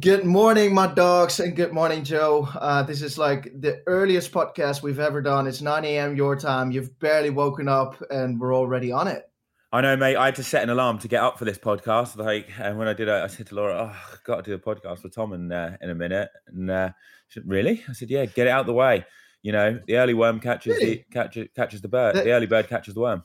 Good morning, my dogs, and good morning, Joe. Uh, this is like the earliest podcast we've ever done. It's 9 a.m. your time. You've barely woken up, and we're already on it. I know, mate. I had to set an alarm to get up for this podcast. Like, and when I did it, I said to Laura, "Oh, I've got to do a podcast with Tom in uh, in a minute." And uh, she said, "Really?" I said, "Yeah, get it out of the way." You know, the early worm catches Really? the catches catches the bird. That- the early bird catches the worm.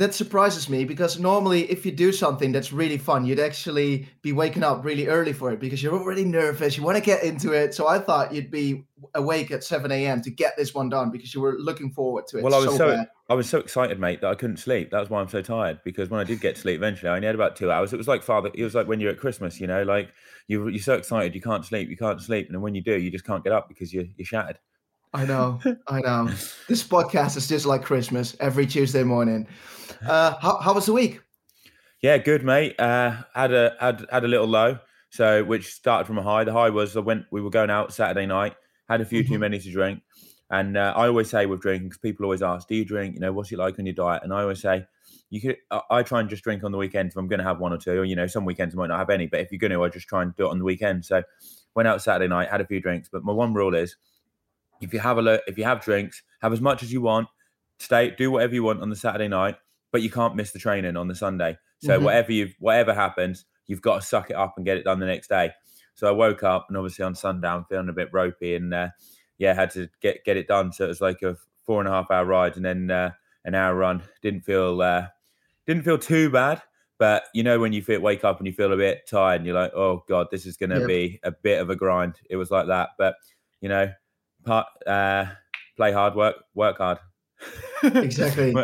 That surprises me because normally, if you do something that's really fun, you'd actually be waking up really early for it because you're already nervous. You want to get into it. So I thought you'd be awake at 7 a.m. to get this one done because you were looking forward to it. Well, I was so bad. I was so excited, mate, that I couldn't sleep. That was why I'm so tired. Because when I did get to sleep eventually, I only had about two hours. It was like father. It was like when you're at Christmas, you know, like you you're so excited you can't sleep, you can't sleep, and then when you do, you just can't get up because you're you're shattered. I know, I know. This podcast is just like Christmas every Tuesday morning. Uh, how, how was the week? Yeah, good, mate. Uh, had a had had a little low, so which started from a high. The high was I went. We were going out Saturday night. Had a few too Mhm. many to drink, and uh, I always say with drinking, because people always ask, "Do you drink? You know, what's it like on your diet?" And I always say, "You could." I, I try and just drink on the weekends if I'm going to have one or two. Or you know, some weekends I might not have any, but if you're going to, I just try and do it on the weekend. So went out Saturday night, had a few drinks, but my one rule is, if you have a look, if you have drinks, have as much as you want. Stay, do whatever you want on the Saturday night, but you can't miss the training on the Sunday. So Mhm. whatever you whatever happens, you've got to suck it up and get it done the next day. So I woke up and obviously on sundown feeling a bit ropey and uh, yeah, had to get get it done. So it was like a four and a half hour ride and then uh, an hour run. Didn't feel uh, didn't feel too bad, but you know when you feel wake up and you feel a bit tired and you're like, oh god, this is going to Yep. be a bit of a grind. It was like that, but you know, part uh, play hard, work work hard. Exactly.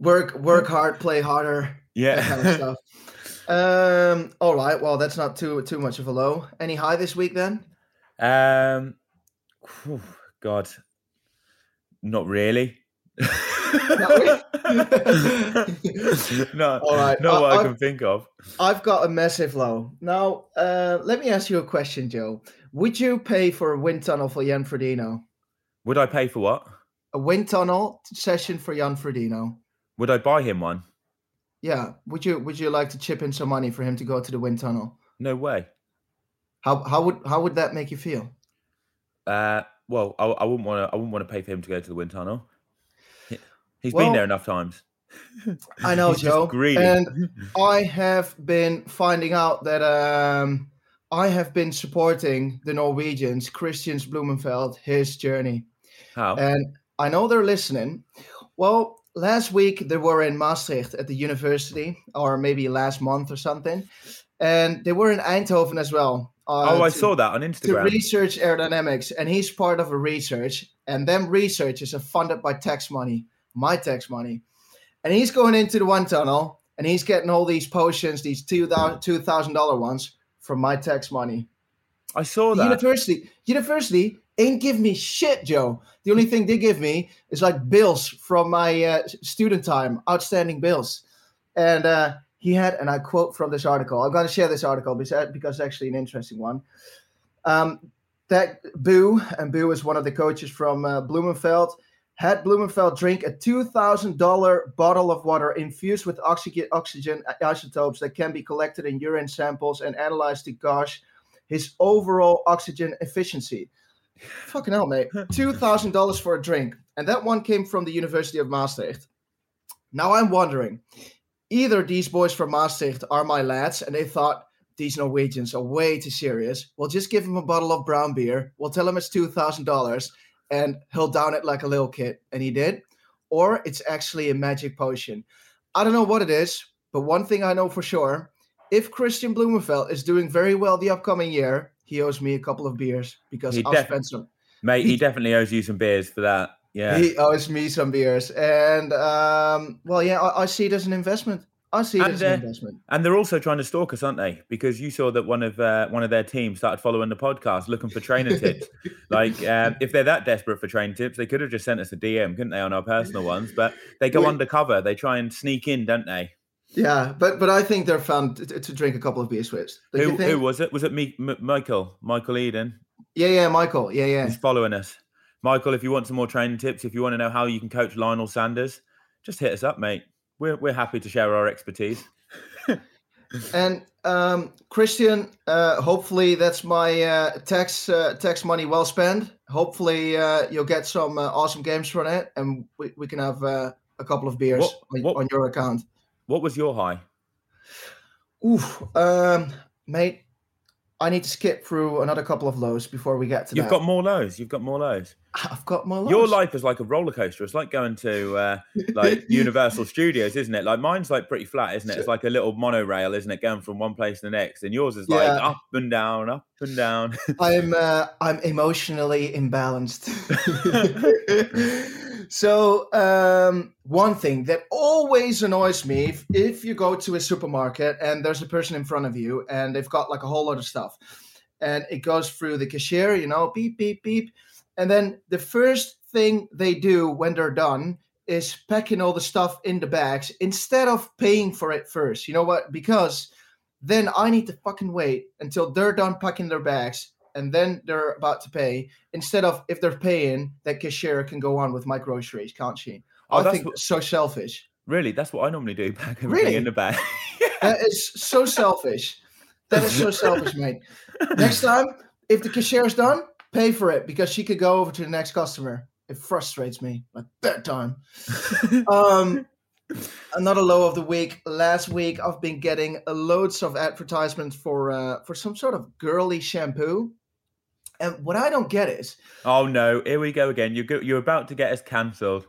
Work, work hard, play harder. that kind of yeah. stuff. Um, all right. Well, that's not too too much of a low. Any high this week then? Um, whew, God, not really. no, All right, not I- what I, I- can think of. I've got a massive low. Now, uh, let me ask you a question, Joe. Would you pay for a wind tunnel for Jan Frodeno? Would I pay for what? A wind tunnel session for Jan Frodeno? Would I buy him one? Yeah. Would you Would you like to chip in some money for him to go to the wind tunnel? No way. How How would How would that make you feel? Uh, well, I, I wouldn't want to. I wouldn't want to pay for him to go to the wind tunnel. He- He's Well, been there enough times. I know, He's Joe. And I have been finding out that um, I have been supporting the Norwegians, Kristians Blummenfelt, his journey. How? And I know they're listening. Well, last week they were in Maastricht at the university, or maybe last month or something. And they were in Eindhoven as well. uh, oh, I to- saw that on Instagram. To research aerodynamics. And he's part of a research. And them researchers are funded by tax money, my tax money. And he's going into the one tunnel and he's getting all these potions, these $2,000 $2,000 ones from my tax money. I saw that. university, university ain't give me shit, Joe. The only thing they give me is like bills from my uh, student time, outstanding bills. And uh, he had, and I quote from this article. I'm going to share this article because, because it's actually an interesting one. Um, that Bu, and Bu is one of the coaches from uh, Blummenfelt, had Blummenfelt drink a $2,000 bottle of water infused with oxygen, oxygen isotopes that can be collected in urine samples and analyzed to gauge his overall oxygen efficiency. Fucking hell, mate. $2,000 for a drink. And that one came from the University of Maastricht. Now I'm wondering either these boys from Maastricht are my lads and they thought these Norwegians are way too serious. We'll just give him a bottle of brown beer. We'll tell him it's $2,000 and he'll down it like a little kid. And he did. Or it's actually a magic potion. I don't know what it is, but one thing I know for sure if Kristian Blummenfelt is doing very well the upcoming year, he owes me a couple of beers because He I'll def- spend some. Mate, he he- definitely owes you some beers for that. Yeah. He owes me some beers, and um, well, yeah, I, I see it as an investment. I see it And, as an uh, investment. And they're also trying to stalk us, aren't they? Because you saw that one of uh, one of their team started following the podcast, looking for training tips. Like, um, if they're that desperate for training tips, they could have just sent us a DM, couldn't they, on our personal ones? But they go We- undercover. They try and sneak in, don't they? Yeah, but but I think they're fun to, to drink a couple of beers with. Who, who was it? Was it me, M- Michael? Michael Iden? Yeah, yeah, Michael. Yeah, yeah. He's following us. Michael, if you want some more training tips, if you want to know how you can coach Lionel Sanders, just hit us up, mate. We're we're happy to share our expertise. And um, Christian, uh, hopefully that's my uh, tax uh, tax money well spent. Hopefully uh, you'll get some uh, awesome games from it, and we, we can have uh, a couple of beers What- on, what- on your account. What was your high? Oof, um, mate, I need to skip through another couple of lows before we get to You've that. got more lows. You've got more lows. I've got more lows. Your life is like a roller coaster. It's like going to uh, like Universal Studios, isn't it? Like mine's like pretty flat, isn't it? It's like a little monorail, isn't it? Going from one place to the next, and yours is like Yeah. up and down, up and down. I'm uh, I'm emotionally imbalanced. so um, one thing that always annoys me if, if you go to a supermarket and there's a person in front of you and they've got like a whole lot of stuff and it goes through the cashier, you know, beep beep beep, and then the first thing they do when they're done is packing all the stuff in the bags instead of paying for it first. You know what? Because then I need to fucking wait until they're done packing their bags and then they're about to pay. Instead of if they're paying, that cashier can go on with my groceries, can't she? Oh, I that's think what- so selfish. really, that's what I normally do. Pack everything Really? in the bag. That is so selfish. That is so selfish, mate. Next time, if the cashier's done, pay for it because she could go over to the next customer. It frustrates me at that time. um, another low of the week. Last week, I've been getting loads of advertisements for uh, for some sort of girly shampoo, and what I don't get is, oh no, here we go again. You're go- you're about to get us cancelled.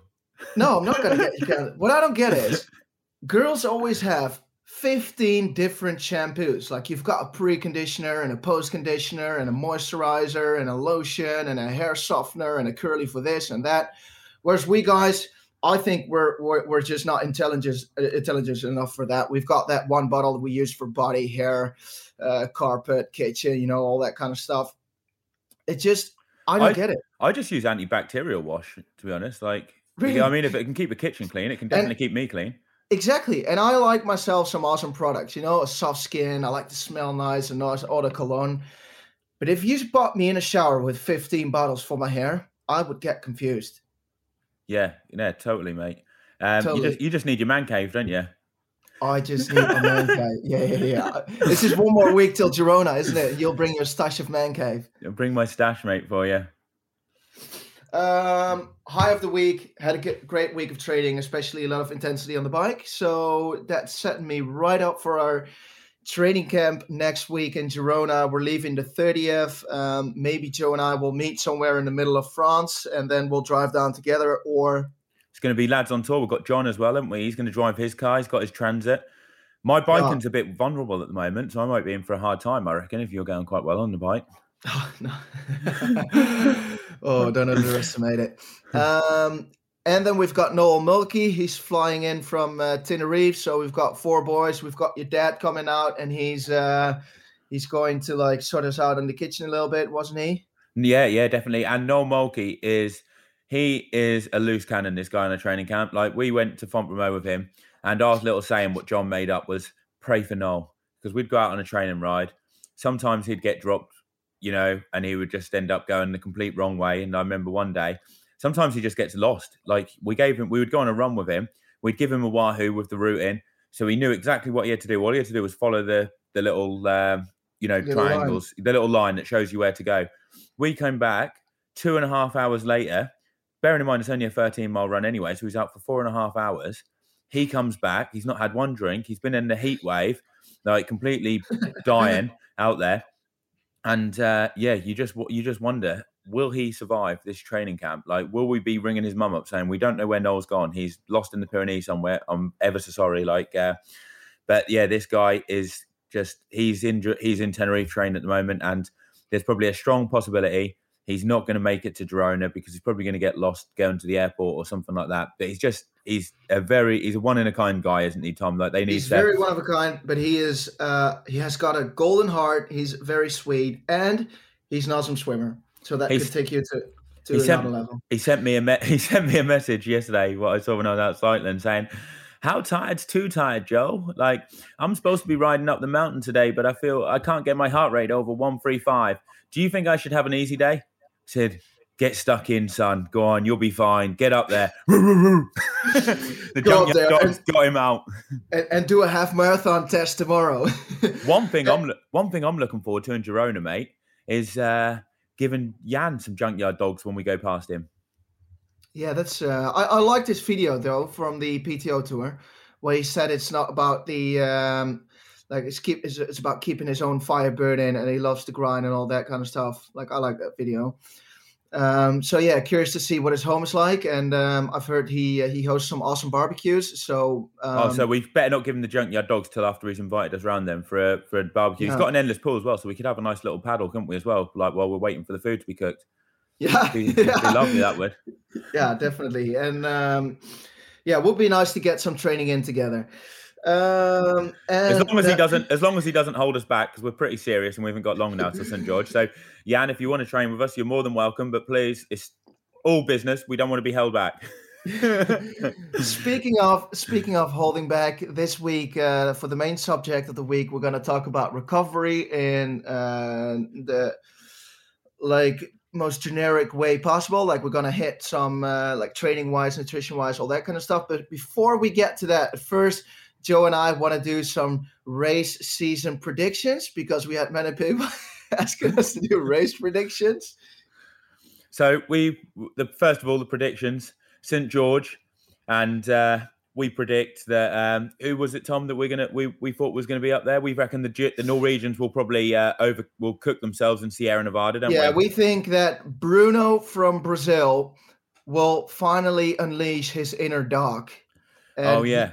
no, I'm not gonna get you. Can, what I don't get is, girls always have. 15 different shampoos. Like you've got a pre conditioner and a post conditioner and a moisturizer and a lotion and a hair softener and a curly for this and that. Whereas we guys, I think we're we're, we're just not intelligent intelligent enough for that. We've got that one bottle that we use for body, hair, uh, carpet, kitchen, you know, all that kind of stuff. It just I don't I- get it. I just use antibacterial wash to be honest. Like, Really? I mean, if it can keep the kitchen clean, it can definitely keep me clean. Exactly. And I like myself some awesome products, you know, a soft skin. I like to smell nice and nice eau de cologne. But if you bought me in a shower with 15 bottles for my hair, I would get confused. Yeah, yeah, totally, mate. Um, You just you just need your man cave, don't you? I just need a man cave. Yeah, yeah, yeah. It's just one more week till Girona, isn't it? You'll bring your stash of man cave. I'll bring my stash, mate, for you. Um, high of the week, had a great week of trading, especially a lot of intensity on the bike. So that's setting me right up for our training camp next week in Girona. We're leaving the 30th. Um, maybe Joe and I will meet somewhere in the middle of France and then we'll drive down together. Or It's going to be lads on tour. We've got John as well, haven't we? He's going to drive his car. He's got his transit. My biking's a bit vulnerable at the moment, so I might be in for a hard time. I reckon if you're going quite well on the bike. Oh, no. oh, don't underestimate it. Um, and then we've got Noel Mulkey. He's flying in from uh, Tenerife. So we've got four boys. We've got your dad coming out, and he's uh, he's going to like sort us out in the kitchen a little bit, wasn't he? Yeah, yeah, definitely. And Noel Mulkey is he is a loose cannon. This guy in a training camp. Like we went to Font with him, and our little saying, what John made up was "Pray for Noel," because we'd go out on a training ride. Sometimes he'd get dropped, you know, and he would just end up going the complete wrong way. And I remember one day, sometimes he just gets lost. Like we gave him, we would go on a run with him. We'd give him a wahoo with the route in, so he knew exactly what he had to do. All he had to do was follow the the little, um, you know, Little line. triangles, the little line that shows you where to go. We came back two and a half hours later. Bearing in mind it's only a 13 mile run anyway, so he's out for four and a half hours. He comes back. He's not had one drink. He's been in the heat wave, like completely dying out there. And uh, yeah, you just you just wonder, will he survive this training camp? Like, will we be ringing his mum up saying we don't know where Noel's gone? He's lost in the Pyrenees somewhere. I'm ever so sorry. Like, uh, but yeah, this guy is just he's in he's in Tenerife train at the moment, and there's probably a strong possibility he's not going to make it to Girona because he's probably going to get lost going to the airport or something like that. But he's just he's a very he's a one in a kind guy, isn't he, Tom? Like they need He's to very one of a kind, but he is uh, he has got a golden heart. He's very sweet, and he's an awesome swimmer. So that He's- could take you to to he sent- he sent me a me- he sent me a message yesterday. What I saw when I was out cycling, saying, "How tired's too tired, Joe? Like I'm supposed to be riding up the mountain today, but I feel I can't get my heart rate over one three five. Do you think I should have an easy day?" Said, Get stuck in, son. Go on, you'll be fine. Get up there. the Go up there dogs and- got him out. and, and do a half marathon test tomorrow. One thing I'm one thing I'm looking forward to in Girona, mate, is uh, giving Jan some junkyard dogs when we go past him. yeah, that's. Uh, I, I like this video though from the PTO tour, where he said it's not about the um, like it's keep it's, it's about keeping his own fire burning, and he loves to grind and all that kind of stuff. Like I like that video. Um, so yeah, curious to see what his home is like, and um, I've heard he uh, he hosts some awesome barbecues. So um, oh, so we better not give him the junkyard dogs till after he's invited us round then for a for a barbecue. He's got an endless pool as well, so we could have a nice little paddle, couldn't we, as well? Like while we're waiting for the food to be cooked. yeah, Be, be lovely that would. yeah, definitely. And um, yeah, it would be nice to get some training in together. Um, and As long as he doesn't, as long as he doesn't hold us back, because we're pretty serious and we haven't got long now to St George. So, Jan, if you want to train with us, you're more than welcome. But please, it's all business. We don't want to be held back. speaking of speaking of holding back, this week uh, for the main subject of the week, we're going to talk about recovery in uh, the like most generic way possible. Like we're going to hit some uh, like training wise, nutrition wise, all that kind of stuff. But before we get to that, first. Joe and I want to do some race season predictions because we had many people asking us to do race predictions. So we, the first of all, the predictions: St George, and uh, we predict that um, who was it, Tom? That we're gonna we, we thought was gonna be up there. We reckon the the Norwegians will probably uh, over will cook themselves in Sierra Nevada, don't yeah, we? we think that Bruno from Brazil will finally unleash his inner dog. oh yeah,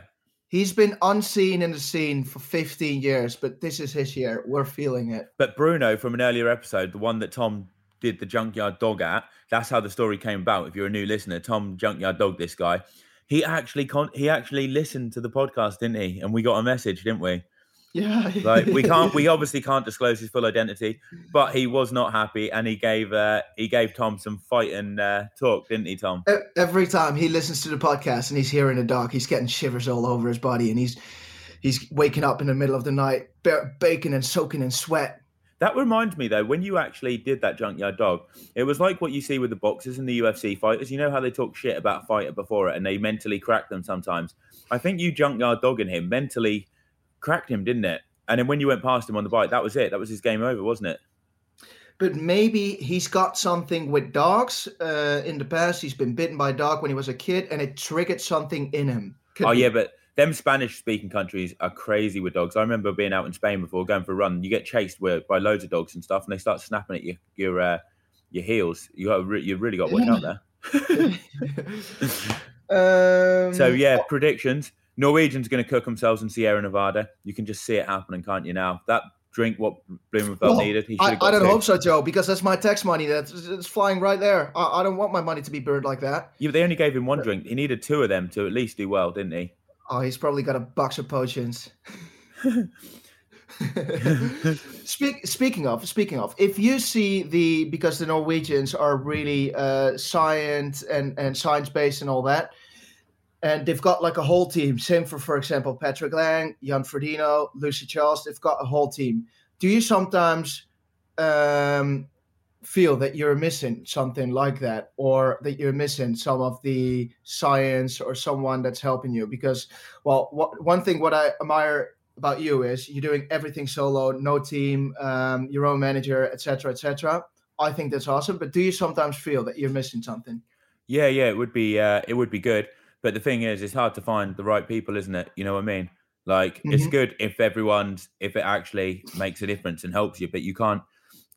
He's been unseen in the scene for 15 years, but this is his year. We're feeling it. but Bruno from an earlier episode, the one that Tom did the junkyard dog at, that's how the story came about. If you're a new listener, Tom junkyard dog this guy. He actually con- he actually listened to the podcast, didn't he? And we got a message, didn't we? Yeah. Like we can't, we obviously can't disclose his full identity, but he was not happy, and he gave uh, he gave Tom some fight and uh, talk, didn't he, Tom? Every time he listens to the podcast and he's hearing a dog, he's getting shivers all over his body and he's he's waking up in the middle of the night, ba- baking and soaking in sweat. That reminds me though, when you actually did that junkyard dog, it was like what you see with the boxers and the UFC fighters. You know how they talk shit about a fighter before it, and they mentally crack them sometimes. I think you junkyard dogging him mentally cracked him, didn't it? And then when you went past him on the bike, that was it. That was his game over, wasn't it? But maybe he's got something with dogs. Uh, in the past, he's been bitten by a dog when he was a kid, and it triggered something in him. Could Oh yeah, but them Spanish speaking countries are crazy with dogs. I remember being out in Spain before going for a run. You get chased with, by loads of dogs and stuff, and they start snapping at your your uh, your heels. You got re- you really got to watch out there. um, So yeah, predictions. Norwegians going to cook themselves in Sierra Nevada. You can just see it happening, can't you? Now that drink, what Blummenfelt well, needed, he should I, I don't two. hope so, Joe, because that's my tax money that's it's flying right there. I, I don't want my money to be burned like that. Yeah, but they only gave him one drink. He needed two of them to at least do well, didn't he? Oh, he's probably got a box of potions. Speak, speaking of, speaking of, if you see the because the Norwegians are really uh, science and and science based and all that, and they've got like a whole team. Same for, for example, Patrick Lange, Jan Frodeno, Lucy Charles. They've got a whole team. Do you sometimes um, feel that you're missing something like that, or that you're missing some of the science or someone that's helping you? Because, well, one thing what I admire about you is you're doing everything solo, no team, um, your own manager, etc., etc. I think that's awesome. But do you sometimes feel that you're missing something? Yeah, yeah, it would be uh, it would be good. But the thing is, it's hard to find the right people, isn't it? You know what I mean? Like it's Mhm. good if everyone's if it actually makes a difference and helps you, but you can't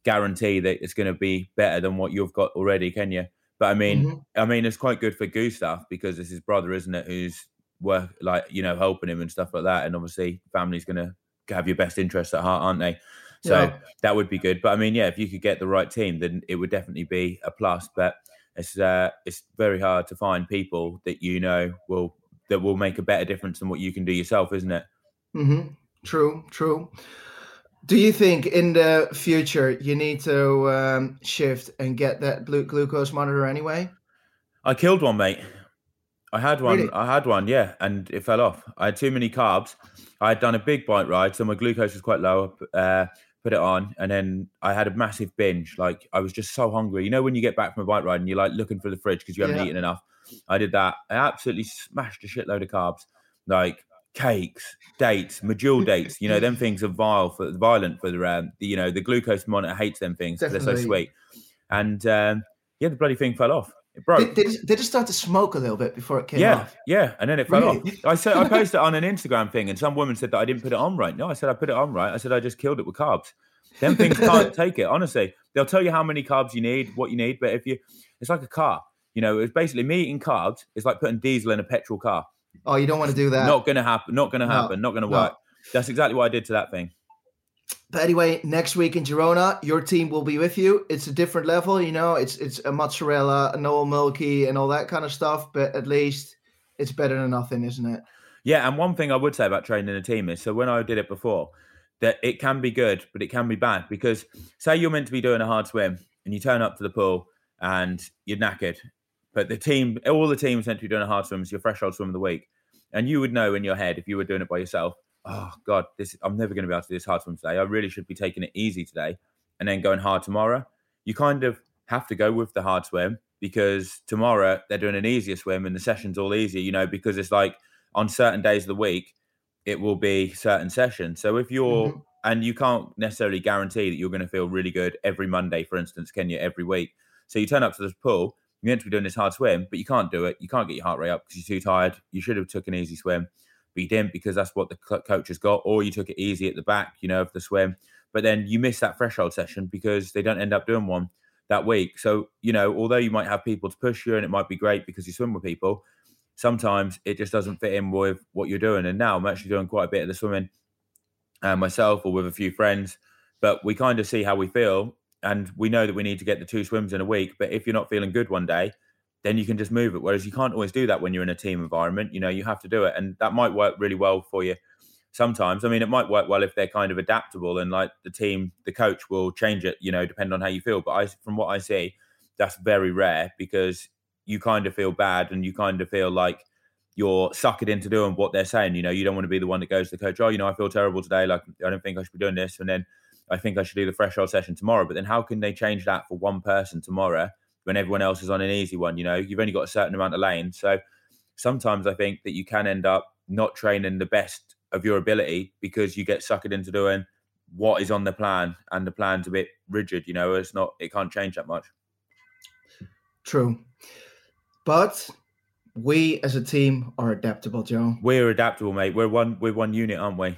guarantee that it's going to be better than what you've got already, can you? But I mean, Mhm. I mean, it's quite good for Gustav because it's his brother, isn't it? Who's work like you know helping him and stuff like that. And obviously, family's going to have your best interests at heart, aren't they? So Yeah. that would be good. But I mean, yeah, if you could get the right team, then it would definitely be a plus. But it's uh, it's very hard to find people that you know will that will make a better difference than what you can do yourself, isn't it? Mm-hmm. True, true. Do you think in the future you need to um, shift and get that blue glucose monitor anyway? I killed one, mate. I had one. Really? I had one, yeah, and it fell off. I had too many carbs. I had done a big bike ride, so my glucose was quite low. Uh, put it on, and then I had a massive binge. Like I was just so hungry. You know, when you get back from a bike ride and you're like looking for the fridge because you haven't Yeah. eaten enough. I did that. I absolutely smashed a shitload of carbs, like cakes, dates, medjool dates. You know, them things are vile for violent for the um, the, you know the glucose monitor hates them things. 'cause They're so sweet, and um, yeah, the bloody thing fell off. It broke. Did, did, it- did it start to smoke a little bit before it came yeah, off? yeah, Yeah. and then it fell Really? off. I said I posted it on an Instagram thing, and some woman said that I didn't put it on right. No, I said I put it on right. I said I just killed it with carbs. Them things can't take it. Honestly, they'll tell you how many carbs you need, what you need, but if you, it's like a car. You know, it's basically me eating carbs. It's like putting diesel in a petrol car. Oh, you don't want to do that. Not gonna happen. Not gonna No, happen. Not gonna no. work. That's exactly what I did to that thing. But anyway, next week in Girona, your team will be with you. It's a different level, you know. It's it's a mozzarella, a Noel Milky, and all that kind of stuff. But at least it's better than nothing, isn't it? Yeah, and one thing I would say about training a team is so when I did it before, that it can be good, but it can be bad because say you're meant to be doing a hard swim and you turn up to the pool and you're knackered, but the team, all the teams meant to be doing a hard swim is your threshold swim of the week, and you would know in your head if you were doing it by yourself, oh god, this I'm never going to be able to do this hard swim today. I really should be taking it easy today, and then going hard tomorrow. You kind of have to go with the hard swim because tomorrow they're doing an easier swim and the session's all easier, you know, because it's like on certain days of the week, it will be certain sessions. So if you're, Mhm. and you can't necessarily guarantee that you're going to feel really good every Monday, for instance, can you, every week? So you turn up to this pool, you're meant to be doing this hard swim, but you can't do it. You can't get your heart rate up because you're too tired. You should have took an easy swim, but you didn't because that's what the co- coach has got, or you took it easy at the back, you know, of the swim. But then you miss that threshold session because they don't end up doing one that week. So, you know, although you might have people to push you and it might be great because you swim with people, sometimes it just doesn't fit in with what you're doing. And now I'm actually doing quite a bit of the swimming uh, myself or with a few friends, but we kind of see how we feel. And we know that we need to get the two swims in a week. But if you're not feeling good one day, then you can just move it. Whereas you can't always do that when you're in a team environment. You know, you have to do it. And that might work really well for you sometimes. I mean, it might work well if they're kind of adaptable and like the team, the coach will change it, you know, depending on how you feel. But I, from what I see, that's very rare because you kind of feel bad and you kind of feel like you're suckered into doing what they're saying. You know, you don't want to be the one that goes to the coach, oh, you know, I feel terrible today. Like, I don't think I should be doing this. And then I think I should do the threshold session tomorrow. But then how can they change that for one person tomorrow when everyone else is on an easy one? You know, you've only got a certain amount of lanes. So sometimes I think that you can end up not training the best of your ability because you get suckered into doing what is on the plan and the plan's a bit rigid, you know, it's not, it can't change that much. True. But we as a team are adaptable, Joe. We're adaptable, mate. We're one, we're one unit, aren't we?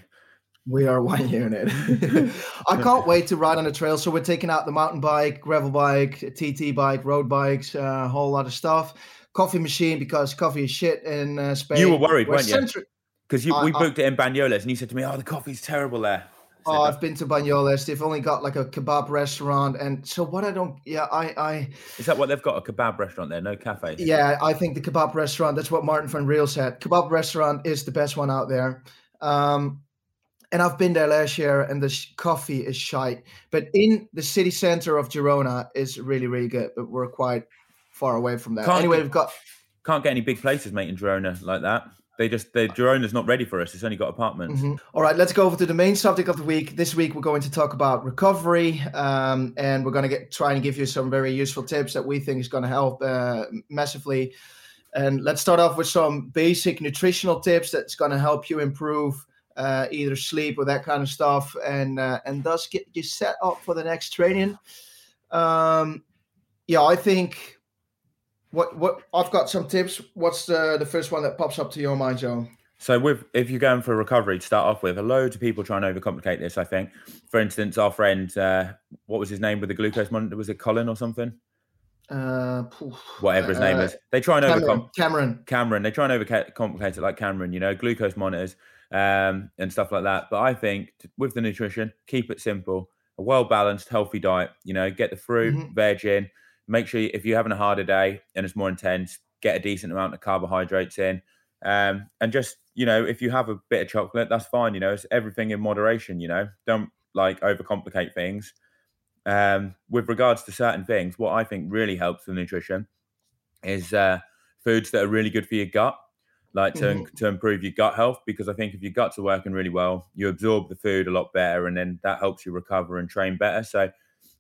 We are one unit. I can't wait to ride on the trail. So we're taking out the mountain bike, gravel bike, TT bike, road bikes, uh, a whole lot of stuff. Coffee machine because coffee is shit in uh, Spain. You were worried, We're weren't you? centri- Because you, I- we I- booked it in Banyoles and you said to me, oh, the coffee's terrible there. I said, Oh, I've been to Banyoles. They've only got like a kebab restaurant, and so what I don't, yeah, I, I, Is that what they've got? A kebab restaurant there, no cafe. yeah, I think the kebab restaurant. That's what Marten van Riel said. Kebab restaurant is the best one out there. Um, and I've been there last year, and the sh- coffee is shite. But in the city center of Girona is really, really good. But we're quite far away from that. Can't anyway, get- we've got Can't get any big places, mate, in Girona like that. They just, they, Girona's not ready for us. It's only got apartments. Mhm. All right, let's go over to the main subject of the week. This week, we're going to talk about recovery, um, and we're going to get try and give you some very useful tips that we think is going to help uh, massively. And let's start off with some basic nutritional tips that's going to help you improve uh, either sleep or that kind of stuff, and uh, and thus get you set up for the next training. Um, yeah, I think. What what I've got some tips. What's the the first one that pops up to your mind, Joe? So, with if you're going for recovery to start off with, a load of people try and overcomplicate this. I think, for instance, our friend, uh, what was his name with the glucose monitor? Was it Colin or something? Uh. Whatever his name Uh, is. They try and overcom- Cameron. Cameron. Cameron. They try and overcomplicate it like Cameron, you know, glucose monitors um, and stuff like that. But I think with the nutrition, keep it simple. A well balanced, healthy diet. You know, get the fruit, Mhm. veg in. Make sure if you're having a harder day and it's more intense, get a decent amount of carbohydrates in. Um, and just you know, if you have a bit of chocolate, that's fine. You know, it's everything in moderation. You know, don't like overcomplicate things. Um, with regards to certain things, what I think really helps with nutrition is uh, foods that are really good for your gut. Like to Mhm. to improve your gut health because I think if your guts are working really well, you absorb the food a lot better, and then that helps you recover and train better. So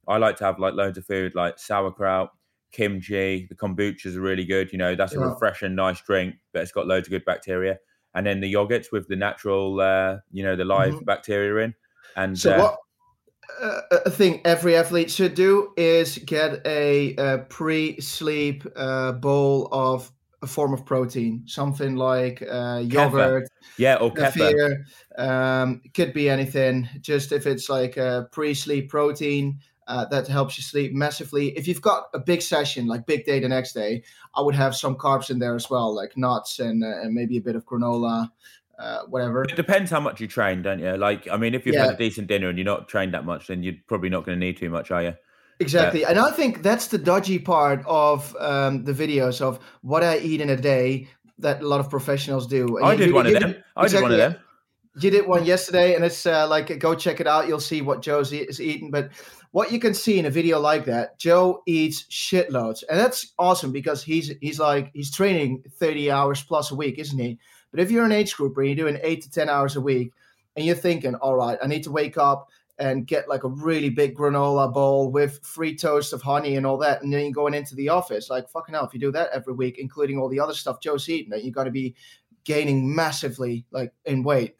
I like to have like loads of food like sauerkraut, kimchi, the kombuchas is really good. You know, that's a refreshing, nice drink, but it's got loads of good bacteria. And then the yogurts with the natural, uh, you know, the live Mhm. bacteria in. And So uh, what uh, a thing every athlete should do is get a, uh pre-sleep uh, bowl of a form of protein, something like uh, yogurt, yeah, or kefir. Um, could be anything. Just if it's like a pre-sleep protein. Uh, that helps you sleep massively. If you've got a big session, like big day the next day, I would have some carbs in there as well, like nuts and, uh, and maybe a bit of granola, uh, whatever. It depends how much you train, don't you? Like, I mean, if you've had a decent dinner and you're not trained that much, then you're probably not going to need too much, are you? Exactly. And I think that's the dodgy part of um, the videos of what I eat in a day that a lot of professionals do. And I you- did you- one of them. I did one of them. You did one yesterday, and it's uh, like go check it out. You'll see what Joe is eating. But what you can see in a video like that, Joe eats shitloads, and that's awesome because he's he's like he's training thirty hours plus a week, isn't he? But if you're an age grouper and you're doing eight to ten hours a week, and you're thinking, all right, I need to wake up and get like a really big granola bowl with free toast of honey and all that, and then you're going into the office, like fucking hell, if you do that every week, including all the other stuff Joe's eating, you got to be gaining massively like in weight.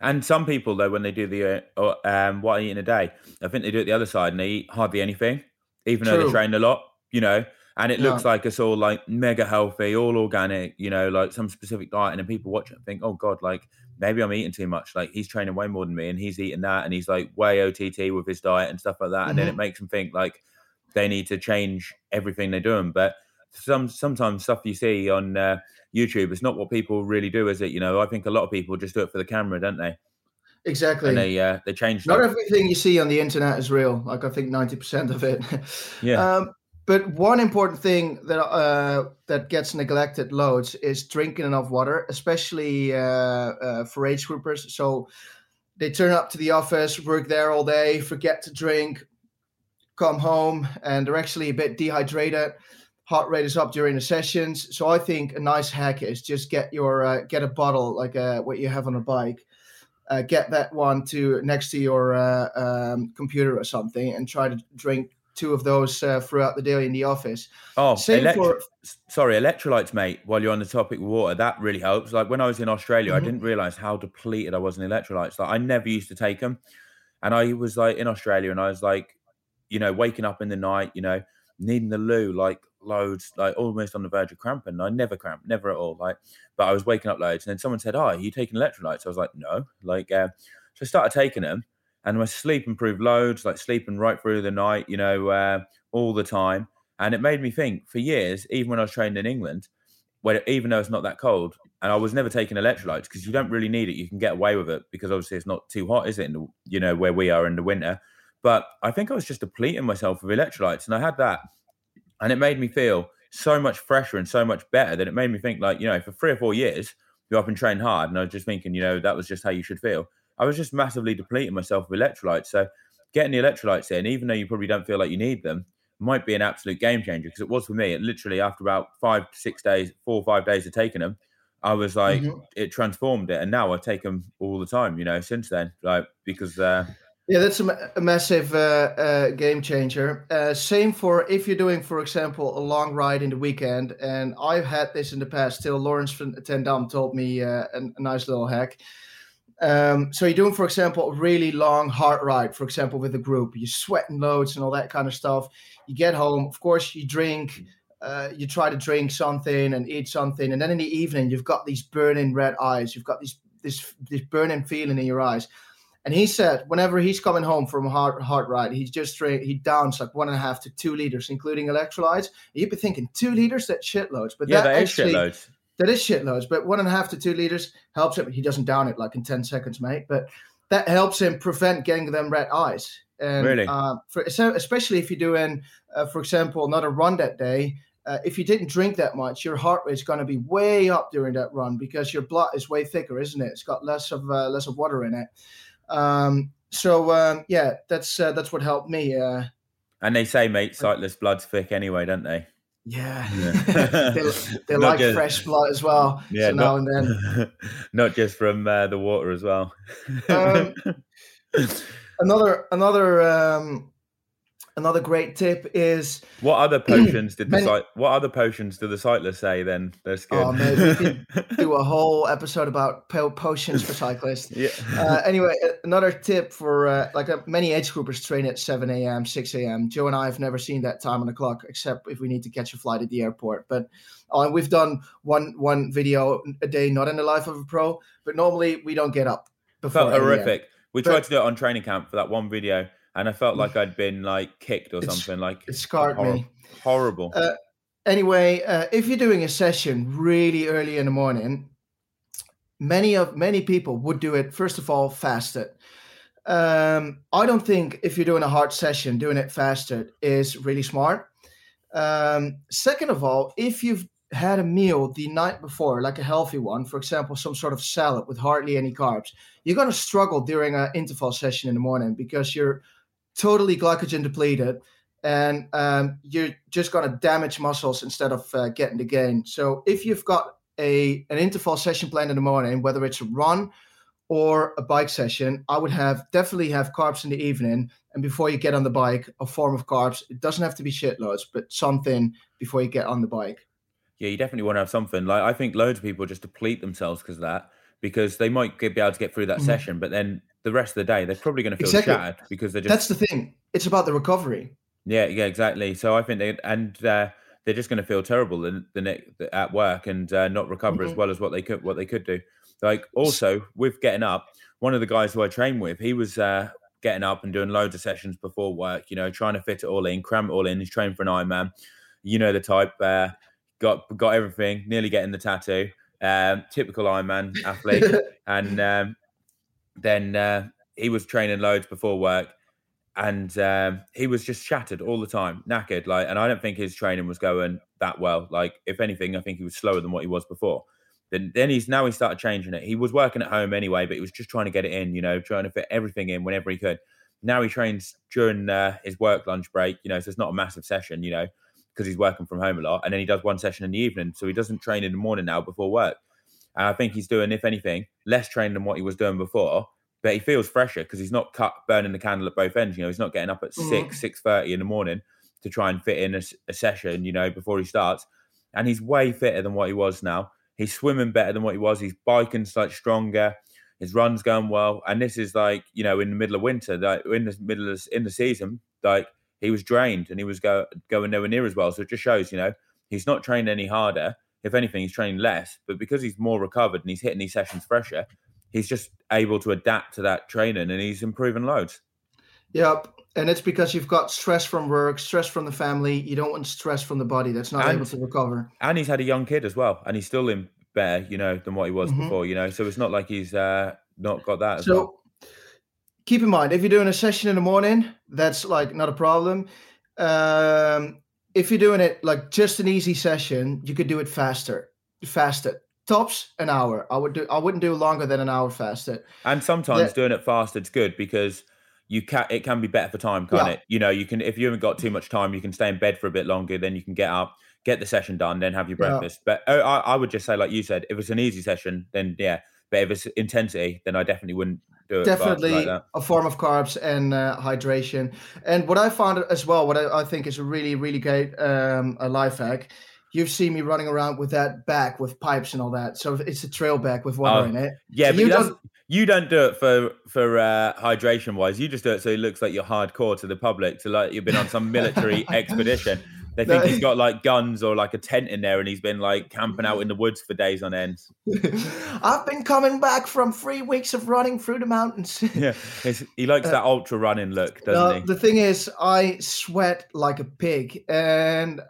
And some people, though, when they do the uh, um, what I eat in a day, I think they do it the other side and they eat hardly anything, even though True. they train a lot, you know. And it Yeah. looks like it's all like mega healthy, all organic, you know, like some specific diet. And then people watch it and think, oh God, like maybe I'm eating too much. Like he's training way more than me and he's eating that and he's like way OTT with his diet and stuff like that. And then it makes him think like they need to change everything they're doing. But some sometimes stuff you see on uh, YouTube, it's not what people really do, is it? You know, I think a lot of people just do it for the camera, don't they? Exactly. And they uh, they change Not everything you see on the internet is real. Like I think ninety percent of it. Yeah. Um, but one important thing that uh, that gets neglected loads is drinking enough water, especially uh, uh, for age groupers. So they turn up to the office, work there all day, forget to drink, come home, and they're actually a bit dehydrated. Heart rate is up during the sessions. So I think a nice hack is just get your uh, get a bottle like uh, what you have on a bike. Uh, get that one to next to your uh, um, computer or something, and try to drink two of those uh, throughout the day in the office. Oh, electro- for sorry, electrolytes, mate. While you're on the topic of water, that really helps. Like when I was in Australia, I Mhm. didn't realize how depleted I was in electrolytes. Like I never used to take them, and I was like in Australia, and I was like, you know, waking up in the night, you know, needing the loo, like loads, like almost on the verge of cramping. I never cramp, never at all. Like, but I was waking up loads, and then someone said, "Oh, are you taking electrolytes?" I was like, "No." Like, uh, so I started taking them, and my sleep improved loads. Like sleeping right through the night, you know, uh, all the time. And it made me think for years, even when I was trained in England, where even though it's not that cold, and I was never taking electrolytes because you don't really need it. You can get away with it because obviously it's not too hot, is it? In the, you know where we are in the winter. But I think I was just depleting myself of electrolytes, and I had that, and it made me feel so much fresher and so much better that it made me think like you know for three or four years, you up and trained hard, and I was just thinking you know that was just how you should feel. I was just massively depleting myself of electrolytes. So getting the electrolytes in, even though you probably don't feel like you need them, might be an absolute game changer because it was for me. It literally after about five, six days, four or five days of taking them, I was like, Mhm. it transformed it, and now I take them all the time. You know, since then, like because uh, Yeah, that's a, a massive uh, uh, game changer. Uh, same for if you're doing, for example, a long ride in the weekend. And I've had this in the past. Till Laurens Ten Dam told me uh, a, a nice little hack. Um, so you're doing, for example, a really long hard ride, for example, with a group. You're sweating loads and all that kind of stuff. You get home, of course, you drink. Uh, you try to drink something and eat something, and then in the evening you've got these burning red eyes. You've got these this this burning feeling in your eyes. And he said, whenever he's coming home from a hard hard ride, he just drink, he downs like one and a half to two liters, including electrolytes. You'd be thinking two liters, that's shitloads. But yeah, that that is actually, shitloads. That is shitloads. But one and a half to two liters helps him. He doesn't down it like in ten seconds, mate. But that helps him prevent getting them red eyes. And, Really? uh, for, so especially if you're doing, uh, for example, not a run that day. Uh, if you didn't drink that much, your heart rate's going to be way up during that run because your blood is way thicker, isn't it? It's got less of uh, less of water in it. Um, so um, yeah, that's uh, that's what helped me. Uh, And they say, mate, cyclist blood's thick anyway, don't they? Yeah, Yeah. they, they like just- fresh blood as well. Yeah, so now not- and then. not just from uh, the water as well. Um, Another another um, another great tip is what other potions did the Many- cy- what other potions do the cyclists say? Then that's good. Oh, man, we could do a whole episode about po- potions for cyclists. yeah. Uh, anyway, another tip for uh, like uh, many age groupers train at 7 a.m., 6 a.m. Joe and I have never seen that time on the clock, except if we need to catch a flight at the airport. But uh, we've done one one video a day, not in the life of a pro, but normally we don't get up. Before felt horrific. We But- tried to do it on training camp for that one video, and I felt like I'd been like kicked or It's- something. Like It scarred horrible. me. horrible. Uh, anyway, uh, if you're doing a session really early in the morning, many of many people would do it first of all fasted. Um, I don't think if you're doing a hard session, doing it fasted is really smart. Um, second of all, if you've had a meal the night before, like a healthy one, for example, some sort of salad with hardly any carbs, you're going to struggle during an interval session in the morning because you're totally glycogen depleted and um, you're just going to damage muscles instead of uh, getting the gain. So if you've got a an interval session planned in the morning, whether it's a run or a bike session, I would have definitely have carbs in the evening. And before you get on the bike, a form of carbs. It doesn't have to be shitloads, but something before you get on the bike. Yeah, you definitely want to have something. Like I think loads of people just deplete themselves because of that, because they might get, be able to get through that Mhm. session, but then the rest of the day they're probably going to feel Exactly. shattered because they're just That's the thing. It's about the recovery. yeah, yeah, exactly. So I think they and uh, they're just going to feel terrible the, the next at work and uh, not recover as Mhm. well as what they could what they could do. Like also with getting up, one of the guys who I train with, he was uh, getting up and doing loads of sessions before work. You know, trying to fit it all in, cram it all in. He's trained for an Ironman. You know the type. Uh, got got everything. Nearly getting the tattoo. Um, typical Ironman athlete. and um, then uh, he was training loads before work. And um, he was just shattered all the time knackered like and i don't think his training was going that well. Like if anything i think he was slower than what he was before. Then then he's now he started changing it. He was working at home anyway but he was just trying to get it in you know trying to fit everything in whenever he could. Now he trains during uh, his work lunch break you know so it's not a massive session you know because he's working from home a lot and then he does one session in the evening so he doesn't train in the morning now before work and I think he's doing, if anything, less training than what he was doing before. But he feels fresher because he's not cut burning the candle at both ends. You know, he's not getting up at Mhm. six, six thirty in the morning to try and fit in a session. You know, before he starts, and he's way fitter than what he was now. He's swimming better than what he was. He's biking like stronger. His runs going well, and this is like you know in the middle of winter, like in the middle of in the season, like he was drained and he was go, going nowhere near as well. So it just shows, you know, he's not trained any harder if anything, he's training less, but because he's more recovered and he's hitting these sessions fresher, he's just able to adapt to that training and he's improving loads. Yep. And it's because you've got stress from work, stress from the family. You don't want stress from the body that's not And- able to recover. And he's had a young kid as well, and he's still in better, you know, than what he was Mhm. before, you know. So it's not like he's uh, not got that as So well. Keep in mind, if you're doing a session in the morning, that's like not a problem. Um, if you're doing it like just an easy session, you could do it faster. faster Tops an hour. I would do I wouldn't do longer than an hour faster. And sometimes Yeah. doing it fast, it's good because you can it can be better for time, can't Yeah. it? You know, you can if you haven't got too much time, you can stay in bed for a bit longer, then you can get up, get the session done, then have your Yeah. breakfast. But uh, I, I would just say, like you said, if it's an easy session, then yeah. But if it's intensity, then I definitely wouldn't do it. definitely like a form of carbs and uh, hydration. And what I found as well, what I, I think is a really, really great um, a life hack. You've seen me running around with that bag with pipes and all that. So it's a trail bag with water Oh, in it. Yeah, So but you don't- you don't do it for for uh, hydration wise. You just do it so it looks like you're hardcore to the public, to like you've been on some military expedition. They think No. he's got like guns or like a tent in there, and he's been like camping out in the woods for days on end. I've been coming back from three weeks of running through the mountains. Yeah, he likes that ultra running look, Uh, doesn't he? the thing is, I sweat like a pig, and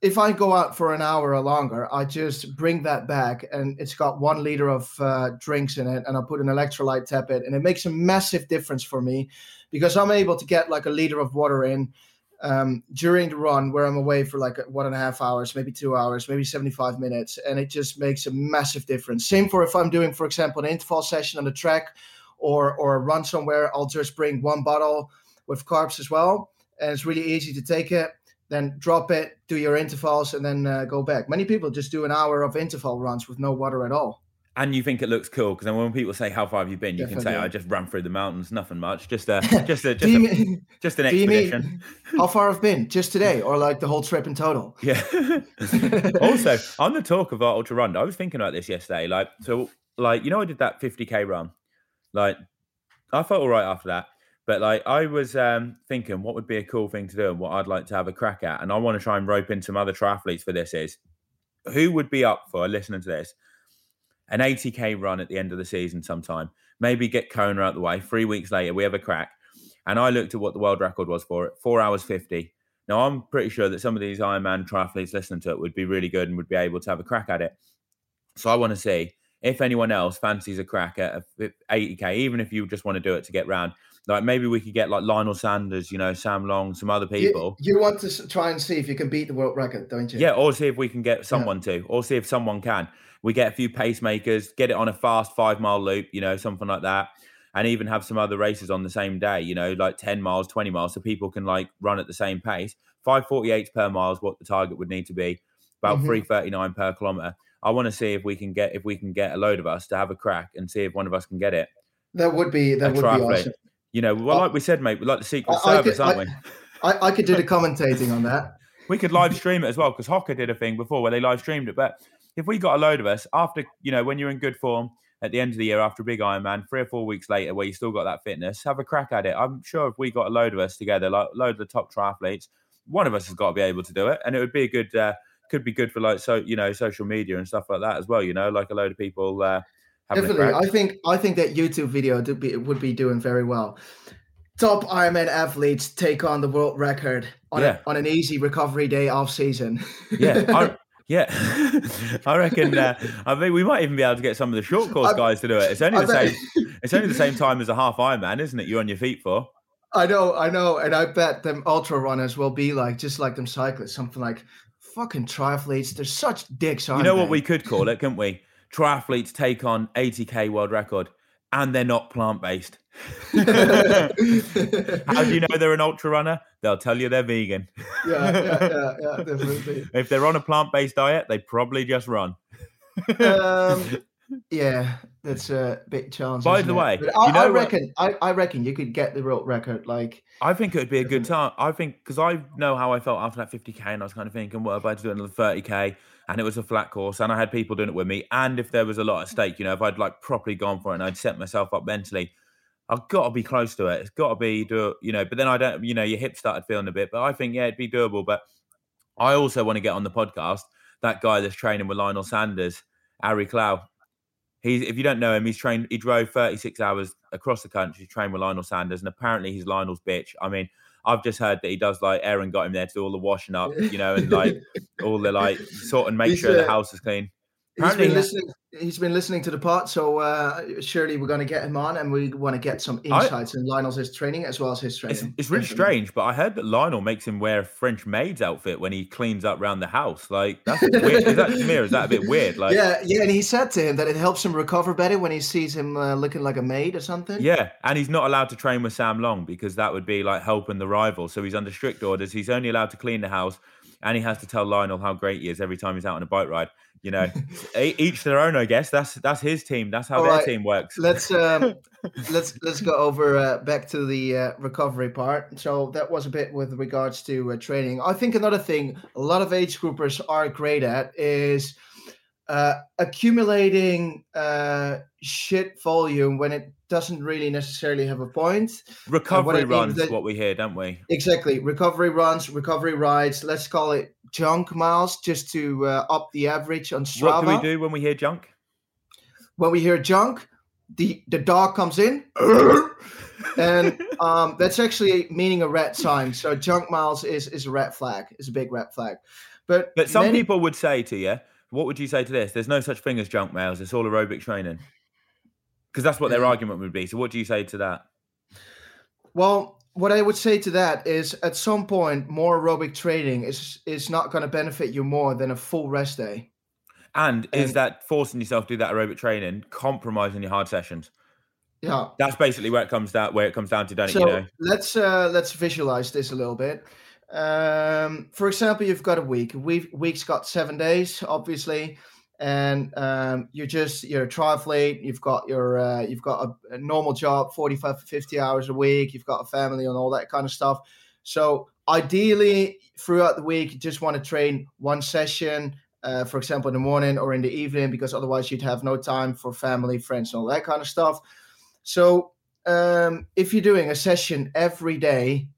if I go out for an hour or longer, I just bring that back, and it's got one liter of uh, drinks in it, and I put an electrolyte tap in, and it makes a massive difference for me because I'm able to get like a liter of water in um, during the run where I'm away for like one and a half hours, maybe two hours, maybe 75 minutes, and it just makes a massive difference. Same for if I'm doing, for example, an interval session on the track or or a run somewhere, I'll just bring one bottle with carbs as well, and it's really easy to take it. then drop it, do your intervals, and then uh, go back. Many people just do an hour of interval runs with no water at all. And you think it looks cool because then when people say how far have you been, you can say I just ran through the mountains, nothing much, just a just a just, a, mean- just an do you mean- expedition. How far I've been just today, or like the whole trip in total? Yeah. also, on the talk of ultra run, I was thinking about this yesterday. Like, so, like, you know, I did that 50k run. Like, I felt all right after that. But like, I was um, thinking, what would be a cool thing to do, and what I'd like to have a crack at, and I want to try and rope in some other triathletes for this. Is who would be up for listening to this? An 80k run at the end of the season, sometime. Maybe get Kona out the way. Three weeks later, we have a crack. And I looked at what the world record was for it: four hours 50. Now, I'm pretty sure that some of these Ironman triathletes listening to it would be really good and would be able to have a crack at it. So I want to see if anyone else fancies a crack at 80k, even if you just want to do it to get round. Like maybe we could get like Lionel Sanders, you know, Sam Long, some other people. you want to try and see if you can beat the world record, don't you? Yeah, or see if we can get someone to, or see if someone can. We get a few pacemakers, get it on a fast five mile loop, you know, something like that. And even have some other races on the same day, you know, like 10 miles, 20 miles, so people can like run at the same pace. 548 per mile is what the target would need to be, about Mhm. 339 per kilometer. I want to see if we can get if we can get a load of us to have a crack and see if one of us can get it. That would be that would be awesome. You know, well, like we said, mate, we like the Secret I- I Service, could- aren't I- we? I, I could do the commentating on that. We could live stream it as well because Hoka did a thing before where they live streamed it. But if we got a load of us after, you know, when you're in good form at the end of the year after a big Ironman, three or four weeks later, where you still got that fitness, have a crack at it. I'm sure if we got a load of us together, like load of the top triathletes, one of us has got to be able to do it, and it would be a good, uh, could be good for like so you know social media and stuff like that as well. You know, like a load of people uh, Definitely. I think I think that YouTube video would be would be doing very well. Top Ironman athletes take on the world record on Yeah. a, on an easy recovery day off season. yeah, I, yeah. I reckon. Uh, I mean, we might even be able to get some of the short course I- guys to do it. It's only I the bet- same. It's only the same time as a half Ironman, isn't it? You're on your feet for. I know, I know, and I bet them ultra runners will be like just like them cyclists, something like fucking triathletes. They're such dicks, aren't You know what we could call it, couldn't we? Triathletes take on 80k world record, and they're not plant based. How do you know they're an ultra runner? They'll tell you they're vegan. yeah, yeah, yeah, yeah, definitely. If they're on a plant based diet, they probably just run. Um, yeah, that's a bit challenging. By the it? way, I, you know I what- reckon, I, I reckon you could get the world record. Like, I think it would be a good time. I think because I know how I felt after that 50k, and I was kind of thinking, what if I had to do another 30k, and it was a flat course, and I had people doing it with me, and if there was a lot at mm. stake, you know, if I'd like properly gone for it and I'd set myself up mentally, I've got to be close to it. It's got to be do you know. But then I don't, you know, your hip started feeling a bit, but I think yeah, it'd be doable. But I also want to get on the podcast. That guy that's training with Lionel Sanders, Ari Clow. He's if you don't know him, he's trained. He drove 36 hours across the country to train with Lionel Sanders, and apparently he's Lionel's bitch. I mean, I've just heard that he does like Aaron got him there to do all the washing up, you know, and like all the like sort and make He's, sure the house is clean. He's been listening. He's been listening to the pod, so uh, surely we're going to get him on, and we want to get some I- insights in Lionel's training as well as his training. It's, it's really Definitely. strange, but I heard that Lionel makes him wear a French maid's outfit when he cleans up around the house. Like that's weird. Is that to me, or is that a bit weird? Like, yeah, yeah, and he said to him that it helps him recover better when he sees him uh, looking like a maid or something. Yeah, and he's not allowed to train with Sam Long because that would be like helping the rival. So he's under strict orders. He's only allowed to clean the house, and he has to tell Lionel how great he is every time he's out on a bike ride. You know, each their own, I guess. That's that's his team. That's how All their right. team works. let's um, let's let's go over uh, back to the uh, recovery part. So that was a bit with regards to uh, training. I think another thing a lot of age groupers are great at is uh, accumulating uh, shit volume when it doesn't really necessarily have a point. Recovery runs, that- what we hear, don't we? Exactly, recovery runs, recovery rides. Let's call it junk miles, just to uh, up the average on Strava. What do we do when we hear junk? when we hear junk, the the dog comes in, and um, that's actually meaning a red sign. So junk miles is is a red flag, is a big red flag. But But some many- people would say to you, what would you say to this? There's no such thing as junk males. It's all aerobic training. Because that's what their Yeah. argument would be. So what do you say to that? well, what I would say to that is, at some point, more aerobic training is is not going to benefit you more than a full rest day. And is that forcing yourself to do that aerobic training compromising your hard sessions? Yeah. That's basically where it comes down where it comes down to, don't it? You know, let's uh, let's visualize this a little bit. Um, for example, you've got a week. Week week's got seven days, obviously, and um, you're just you're a triathlete. You've got your uh, you've got a, a normal job, 45 50 hours a week. You've got a family and all that kind of stuff. So ideally, throughout the week, you just want to train one session. Uh, for example, in the morning or in the evening, because otherwise you'd have no time for family, friends, and all that kind of stuff. So, um, if you're doing a session every day,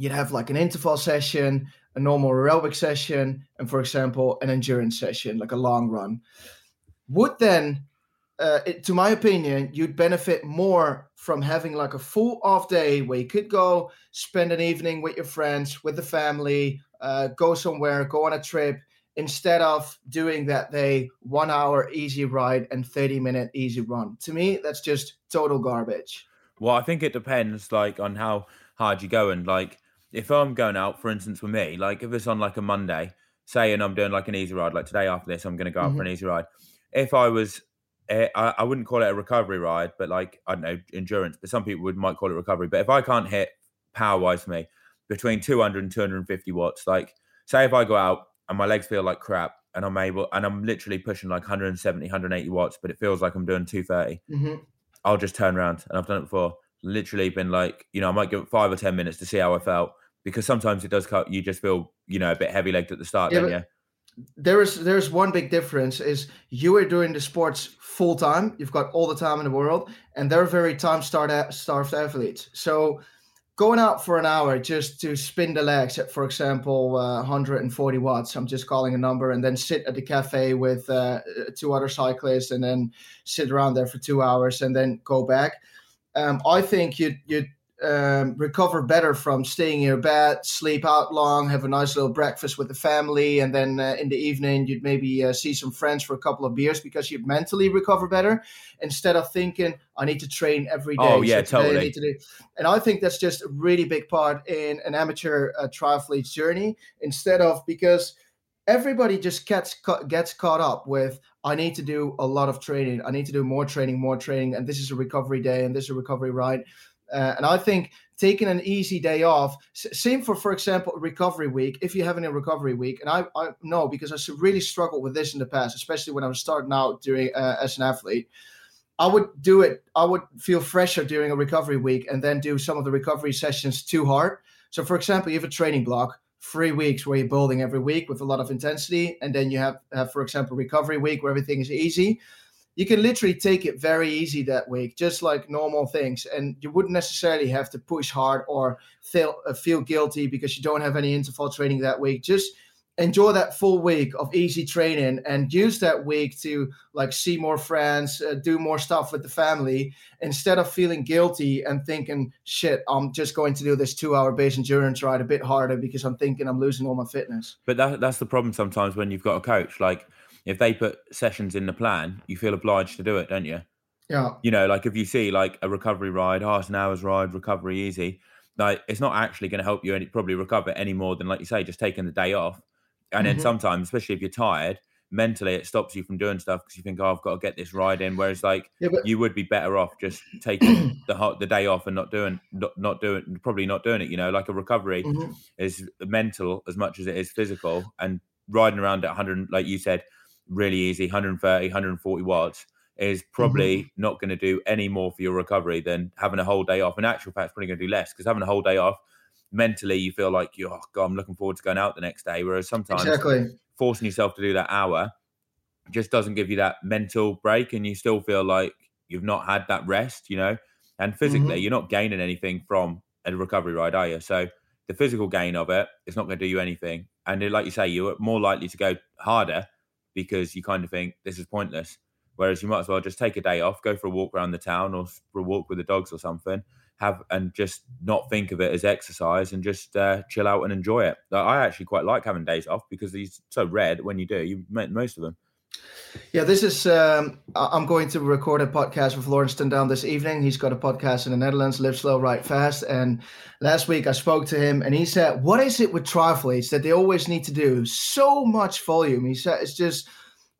you'd have like an interval session, a normal aerobic session, and for example, an endurance session, like a long run. Would then, uh, it, to my opinion, you'd benefit more from having like a full off day where you could go spend an evening with your friends, with the family, uh, go somewhere, go on a trip, instead of doing that day one hour easy ride and 30 minute easy run. To me, that's just total garbage. Well, I think it depends like on how hard you go and like if I'm going out, for instance, with me, like if it's on like a Monday, say, and I'm doing like an easy ride, like today after this, I'm going to go out mm-hmm. for an easy ride. If I was, uh, I, I, wouldn't call it a recovery ride, but like I don't know endurance. But some people would might call it recovery. But if I can't hit power wise for me between 200 and 250 watts, like say if I go out and my legs feel like crap and I'm able and I'm literally pushing like 170, 180 watts, but it feels like I'm doing 230. Mm-hmm. I'll just turn around and I've done it before. Literally been like, you know, I might give it five or 10 minutes to see how I felt because sometimes it does cut. You just feel you know a bit heavy legged at the start. Yeah, then, yeah. There is there's one big difference is you are doing the sports full time. You've got all the time in the world, and they're very time starved starved athletes. So going out for an hour just to spin the legs at, for example, uh, 140 watts. I'm just calling a number, and then sit at the cafe with uh, two other cyclists, and then sit around there for two hours, and then go back. Um, I think you you um, recover better from staying in your bed, sleep out long, have a nice little breakfast with the family, and then uh, in the evening you'd maybe uh, see some friends for a couple of beers because you mentally recover better instead of thinking I need to train every day. Oh yeah, so totally. To and I think that's just a really big part in an amateur uh, triathlete's journey. Instead of because everybody just gets gets caught up with I need to do a lot of training. I need to do more training, more training, and this is a recovery day, and this is a recovery ride. Uh, and I think taking an easy day off, same for, for example, recovery week, if you're having a recovery week. And I, I know because I really struggled with this in the past, especially when I was starting out during uh, as an athlete. I would do it, I would feel fresher during a recovery week and then do some of the recovery sessions too hard. So, for example, you have a training block, three weeks where you're building every week with a lot of intensity. And then you have, have for example, recovery week where everything is easy you can literally take it very easy that week, just like normal things, and you wouldn't necessarily have to push hard or feel uh, feel guilty because you don't have any interval training that week. Just enjoy that full week of easy training and use that week to like see more friends uh, do more stuff with the family instead of feeling guilty and thinking shit i'm just going to do this two hour base endurance ride a bit harder because i'm thinking i'm losing all my fitness. But that, that's the problem sometimes when you've got a coach. Like if they put sessions in the plan, you feel obliged to do it, don't you? Yeah. You know, like if you see like a recovery ride, half an hour's ride, recovery easy, like it's not actually going to help you any probably recover any more than like you say, just taking the day off. And mm-hmm. then sometimes, especially if you're tired, mentally it stops you from doing stuff because you think, oh, I've got to get this ride in. Whereas like yeah, but... you would be better off just taking the hot, the day off and not doing not, not doing probably not doing it. You know, like a recovery mm-hmm. is mental as much as it is physical, and riding around at 100, like you said, really easy 130 140 watts is probably mm-hmm. not going to do any more for your recovery than having a whole day off. In actual fact, it's probably going to do less because having a whole day off, mentally, you feel like you, oh god, I'm looking forward to going out the next day. Whereas sometimes exactly. forcing yourself to do that hour just doesn't give you that mental break, and you still feel like you've not had that rest. You know, and physically, mm-hmm. you're not gaining anything from a recovery ride, are you? So the physical gain of it is not going to do you anything, and like you say, you're more likely to go harder because you kind of think this is pointless. Whereas you might as well just take a day off, go for a walk around the town or for a walk with the dogs or something, have and just not think of it as exercise and just uh, chill out and enjoy it. I actually quite like having days off because these so rare when you do, you make most of them. Yeah, this is. Um, I'm going to record a podcast with Laurens ten this evening. He's got a podcast in the Netherlands, Live Slow, Ride Fast. And last week I spoke to him, and he said, "What is it with triathletes that they always need to do so much volume?" He said, "It's just."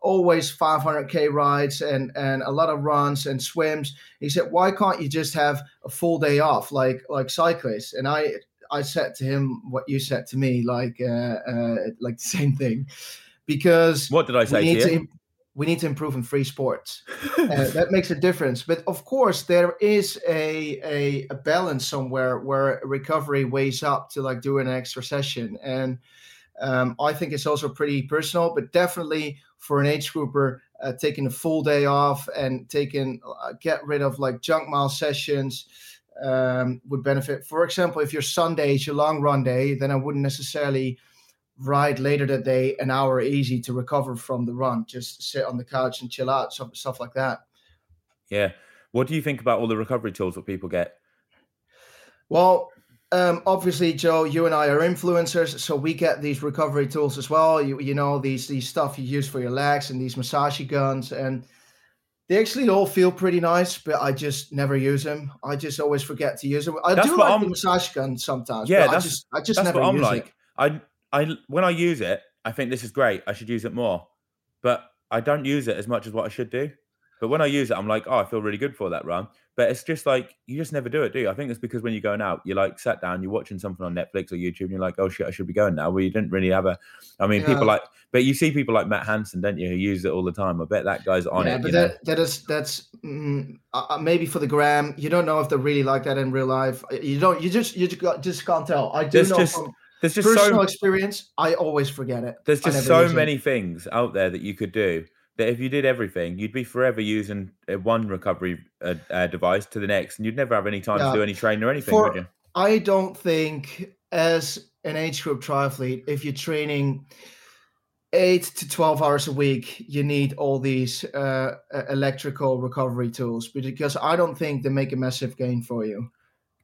always 500k rides and and a lot of runs and swims he said why can't you just have a full day off like like cyclists and i I said to him what you said to me, like uh, uh, like the same thing, because what did I say we need to to, you? im- we need to improve in free sports. Uh, that makes a difference. But of course, there is a, a a balance somewhere where recovery weighs up to like doing an extra session, and um, I think it's also pretty personal. But definitely for an age grouper, uh, taking a full day off and taking uh, get rid of like junk mile sessions um, would benefit. For example, if your Sunday is your long run day, then I wouldn't necessarily ride later that day an hour easy to recover from the run. Just sit on the couch and chill out, stuff, stuff like that. Yeah. What do you think about all the recovery tools that people get? Well, um, obviously, Joe, you and I are influencers, so we get these recovery tools as well. You, you know these these stuff you use for your legs and these massage guns, and they actually all feel pretty nice. But I just never use them. I just always forget to use them. I That's do like I'm- the massage gun sometimes. Yeah, but I that's- just I just That's never what I'm use like. it. I, I, when I use it, I think this is great. I should use it more, but I don't use it as much as what I should do. But when I use it, I'm like, oh, I feel really good for that run. But it's just like you just never do it, do you? I think it's because when you're going out, you're like sat down, you're watching something on Netflix or YouTube, and you're like, oh shit, I should be going now. Well, you didn't really have a. I mean, people like, but you see people like Matt Hansen, don't you, who use it all the time. I bet that guy's on yeah, it. but that that is that's mm, uh, uh, maybe for the gram. You don't know if they're really like that in real life. You don't. You just you just, got- just can't tell. I do There's know just from There's just personal so experience. I always forget it. There's just so use it. many things out there that you could do that if you did everything, you'd be forever using uh, one recovery uh, uh, device to the next, and you'd never have any time Yeah. to do any training or anything, For- would you? I don't think as an age group triathlete, if you're training eight to 12 hours a week, you need all these uh, uh, electrical recovery tools because I don't think they make a massive gain for you.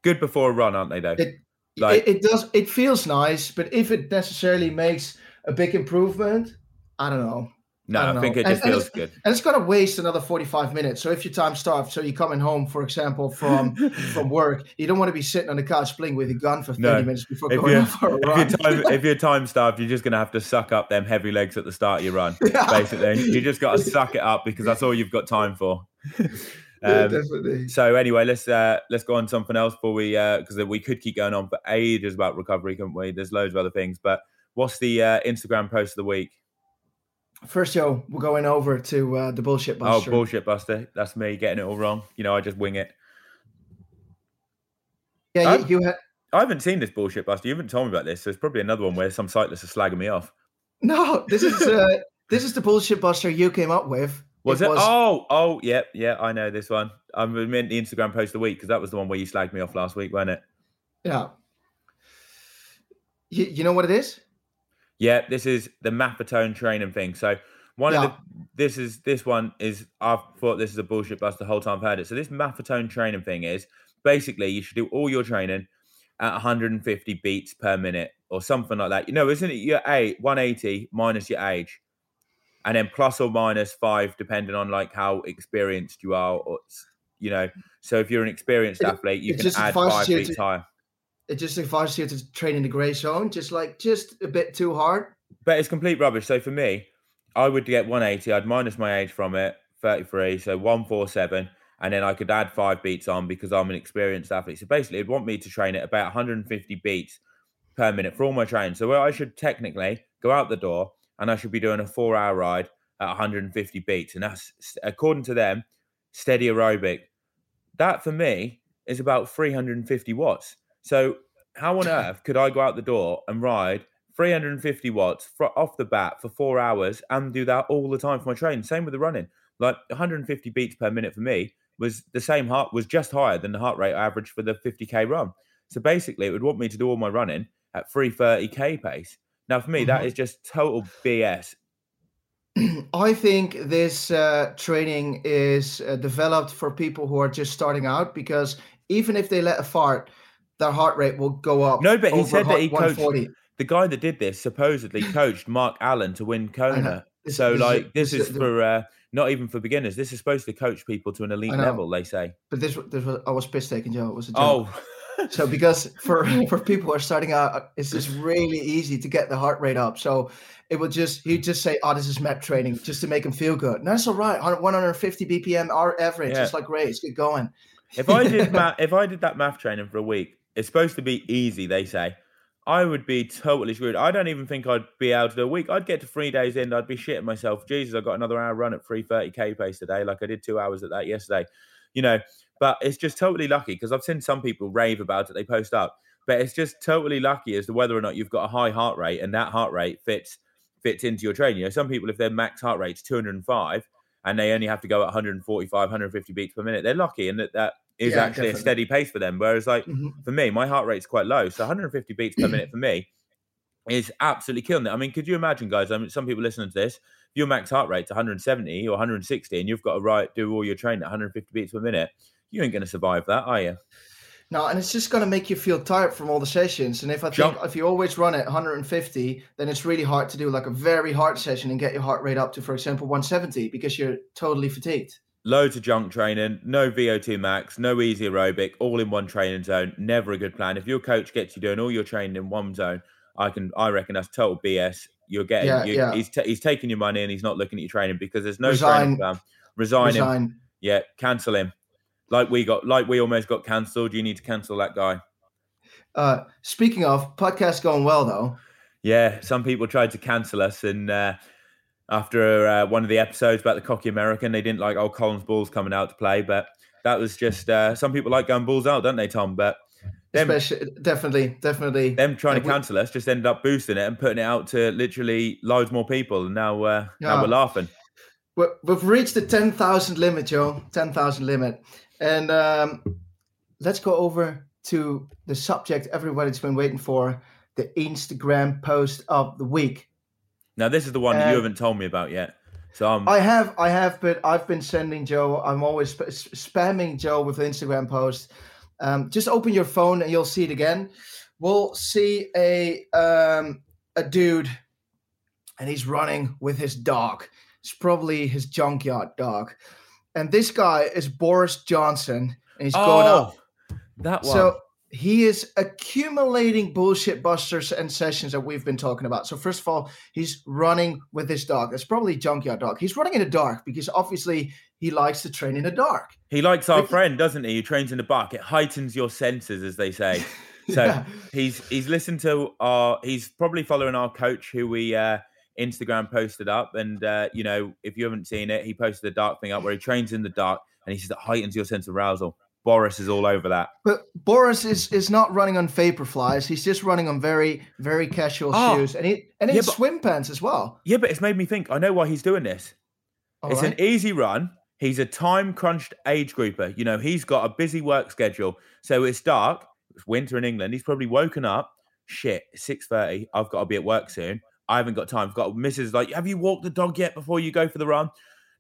Good before a run, aren't they? Though. It- Like- it, it does, it feels nice, but if it necessarily makes a big improvement, I don't know. no, I I, think know. it just and feels it's- good. And it's going to waste another 45 minutes. So if your time starved, so you're coming home, for example, from from work, you don't want to be sitting on the couch playing with a gun for 30 No. minutes before If going for a if run. you're time if you're time starved, you're just gonna have to suck up them heavy legs at the start of your run. Yeah. Basically, you just got to suck it up because that's all you've got time for. Yeah, Um, definitely. So anyway, let's uh, let's go on something else before we because we could keep going on for ages about recovery, couldn't we? There's loads of other things, but what's the uh, Instagram post of the week? First, Joe, we're going over to uh, the bullshit buster. Oh, bullshit buster! That's me getting it all wrong. You know, I just wing it. yeah, Oh. you, had I haven't seen this bullshit buster. You haven't told me about this. So it's probably another one where some cyclists are slagging me off. no. This is uh, this is the bullshit buster you came up with. Was it? Oh, oh, yeah, yeah. I know this one. I meant the Instagram post of the week because that was the one where you slagged me off last week, wasn't it? yeah. You, you know what it is? Yeah, this is the Maffetone training thing. So one of the this is this one is I've thought this is a bullshit bust the whole time I've heard it. So this Maffetone training thing is basically you should do all your training at 150 beats per minute or something like that. You know, isn't it your eight 180 minus your age, and then plus or minus five depending on like how experienced you are, or you know. So if you're an experienced It- athlete, you can add five beats higher. It just advises you to train in the gray zone, just like just a bit too hard. But it's complete rubbish. So for me, I would get 180. I'd minus my age from it, 33, so 147, and then I could add five beats on because I'm an experienced athlete. So basically, it'd want me to train at about 150 beats per minute for all my training. So where I should technically go out the door and I should be doing a four-hour ride at 150 beats, and that's according to them, steady aerobic. That for me is about 350 watts. So how on earth could I go out the door and ride 350 watts off the bat for four hours and do that all the time for my training? Same with the running. Like 150 beats per minute for me was the same heart was just higher than the heart rate average for the 50k run. So basically, it would want me to do all my running at 330k pace. Now for me, that Mhm. is just total BS. I think this uh, training is uh, developed for people who are just starting out because even if they let a fart, their heart rate will go up. No, but he said that he coached The guy that did this supposedly coached Mark Allen to win Kona. This- So this like this this is is- for uh, not even for beginners. This is supposed to coach people to an elite level. They say. But this, this was I was piss taking Joe. It was a joke. Oh, So because for for people who are starting out, uh, it's just really easy to get the heart rate up. So it would just he'd just say, "Oh, this is MEP training," just to make him feel good. And that's all right. 150 BPM, our average. Yeah. It's like great. It's good going. if I did MAF, if I did that math training for a week, it's supposed to be easy. They say. I would be totally screwed. I don't even think I'd be able to do a week. I'd get to three days in, I'd be shitting myself. Jesus, I got another hour run at 330k pace today, like I did two hours at that yesterday. You know, but it's just totally lucky because I've seen some people rave about it. They post up, but it's just totally lucky as to whether or not you've got a high heart rate and that heart rate fits fits into your training. You know, some people if their max heart rate's 205 and they only have to go at 145, 150 beats per minute, they're lucky, and that that is Yeah, actually definitely. a steady pace for them. Whereas like Mhm. for me, my heart rate's quite low, so 150 beats per minute for me is absolutely killing it. I mean, could you imagine, guys? I mean, some people listening to this, your max heart rate's 170 or 160, and you've got to right do all your training at 150 beats per minute, you ain't going to survive that, are you? No, and it's just gonna make you feel tired from all the sessions. And if I think Jump. if you always run at 150, then it's really hard to do like a very hard session and get your heart rate up to, for example, 170 because you're totally fatigued. Loads of junk training, no VO2 max, no easy aerobic, all in one training zone. Never a good plan. If your coach gets you doing all your training in one zone, I can, I reckon that's total BS. You're getting, Yeah, you, yeah. he's ta he's taking your money and he's not looking at your training because there's no Resign. training plan. Resign, him. Resign. Yeah, cancel him. Like we got, like we almost got cancelled. You need to cancel that guy. Uh, speaking of podcast going well though, Yeah, some people tried to cancel us, and uh, after uh, one of the episodes about the cocky American, they didn't like old Collins Balls coming out to play. But that was just uh, some people like going balls out, don't they, Tom? But them, especially definitely, definitely. them trying Yeah, to we- cancel us just ended up boosting it and putting it out to literally loads more people. And now, uh, now we're laughing. We we've reached the 10,000 limit, Joe. 10,000 limit. And um, let's go over to the subject everybody's been waiting for the Instagram post of the week. Now, this is the one that you Um, haven't told me about yet. So I'm, I have, I have, but I've been sending Joe. I'm always sp- spamming Joe with Instagram posts. Um, just open your phone and you'll see it again. We'll see a um, a dude, and he's running with his dog. It's probably his junkyard dog, and this guy is Boris Johnson, and he's going up. oh, that one. So he is accumulating bullshit busters and sessions that we've been talking about. So first of all, he's running with his dog. It's probably junkyard dog. He's running in the dark because obviously he likes to train in the dark. he likes our friend, doesn't he? Who trains in the park. It heightens your senses, as they say. So Yeah. he's he's listened to our he's probably following our coach who we uh Instagram posted up and uh you know if you haven't seen it he posted a dark thing up where he trains in the dark and he says it heightens your sense of arousal. Boris is all over that. But Boris is is not running on Vaporflies. He's just running on very very casual Oh. shoes, and he and in Yeah, but- swim pants as well. Yeah, but it's made me think. I know why he's doing this. All it's right? an easy run. He's a time crunched age grouper. You know, he's got a busy work schedule. So it's dark. It's winter in England. He's probably woken up. Shit, 6.30. I've got to be at work soon. I haven't got time. I've got Mrs. like, have you walked the dog yet before you go for the run?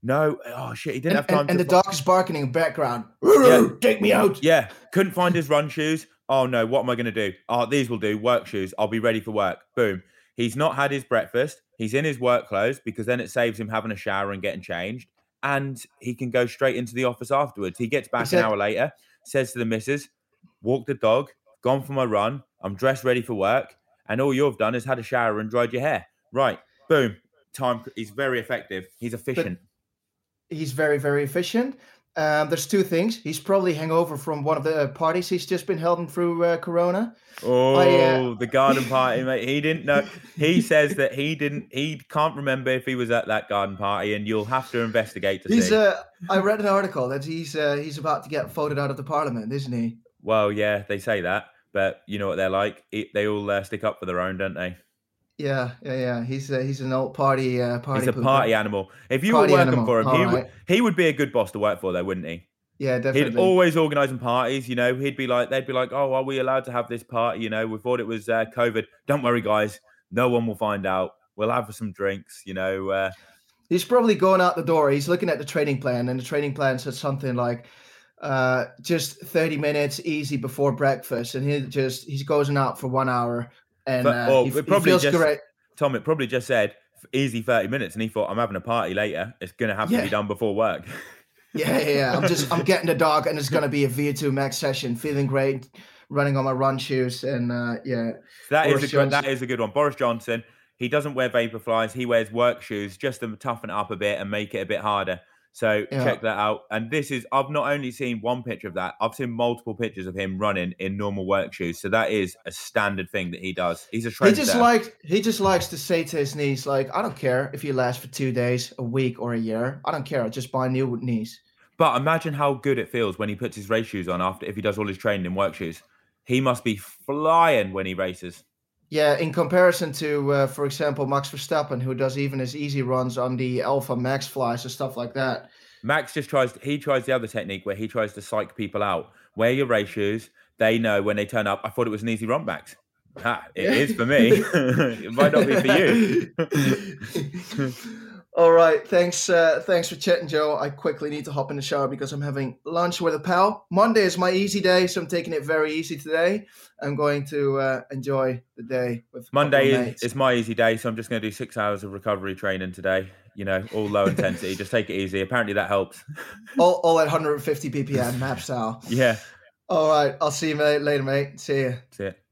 No. Oh shit, he didn't and, have time and, and the dog is barking in the background. Yeah. Take me out. Yeah, couldn't find his run shoes. Oh no, what am I going to do? Oh, these will do. Work shoes. I'll be ready for work. Boom. He's not had his breakfast. He's in his work clothes because then it saves him having a shower and getting changed. And he can go straight into the office afterwards. He gets back an hour later, says to the missus, walk the dog, gone for my run. I'm dressed ready for work. And all you've done is had a shower and dried your hair. Right. Boom. Time. He's very effective. He's efficient. He's very very efficient. Um, there's two things. He's probably hangover from one of the parties he's just been holding through uh, Corona. Oh, uh, the garden party, mate. He didn't know. He says that he didn't. He can't remember if he was at that garden party, and you'll have to investigate to He's see. uh, I read an article that he's uh, he's about to get voted out of the parliament, isn't he? well, yeah, they say that, but you know what they're like. It, they all uh, stick up for their own, don't they? Yeah, yeah, yeah. He's uh, he's an old party uh, party. He's a pooper. party animal. If you Party were working animal, for him, he all would he would be a good boss to work for, though, wouldn't he? Yeah, definitely. He'd always organising parties. You know, he'd be like, they'd be like, "Oh, are we allowed to have this party?" You know, we thought it was uh, COVID. Don't worry, guys. No one will find out. We'll have some drinks. You know. Uh, He's probably going out the door. He's looking at the training plan, and the training plan says something like, uh, "Just thirty minutes, easy before breakfast," and he just he goes out for one hour, and But- uh, he, it he probably feels just- great. Tom, it probably just said easy 30 minutes, and he thought, I'm having a party later. It's going to have to be done before work. Yeah, yeah, yeah. I'm just I'm getting the dog, and it's gonna be a VO2 max session. Feeling great, running on my run shoes, and uh, yeah, that is a good, that is a good one. Boris Johnson, he doesn't wear Vaporflies. He wears work shoes just to toughen it up a bit and make it a bit harder. So Yeah. check that out. And this is I've not only seen one picture of that, I've seen multiple pictures of him running in normal work shoes. So that is a standard thing that he does. He's a He just likes he just likes to say to his knees, like, I don't care if you last for two days, a week, or a year. I don't care. I'll just buy new knees. But imagine how good it feels when he puts his race shoes on after if he does all his training in work shoes. He must be flying when he races. Yeah, in comparison to, uh, for example, Max Verstappen, who does even his easy runs on the Alpha Max flies and stuff like that. Max just tries he tries the other technique where he tries to psych people out. Wear your race shoes. They know when they turn up. I thought it was an easy run. Ha, it Yeah. is for me. it might not be for you. All right, thanks. Uh, thanks for chatting, Joe. I quickly need to hop in the shower because I'm having lunch with a pal. Monday is my easy day, so I'm taking it very easy today. I'm going to uh, enjoy the day with Monday is, is my easy day, so I'm just going to do six hours of recovery training today. You know, all low intensity. just take it easy. Apparently that helps. all, all at 150 BPM, MAF style. yeah. All right, I'll see you mate, later, mate. See you. That's it.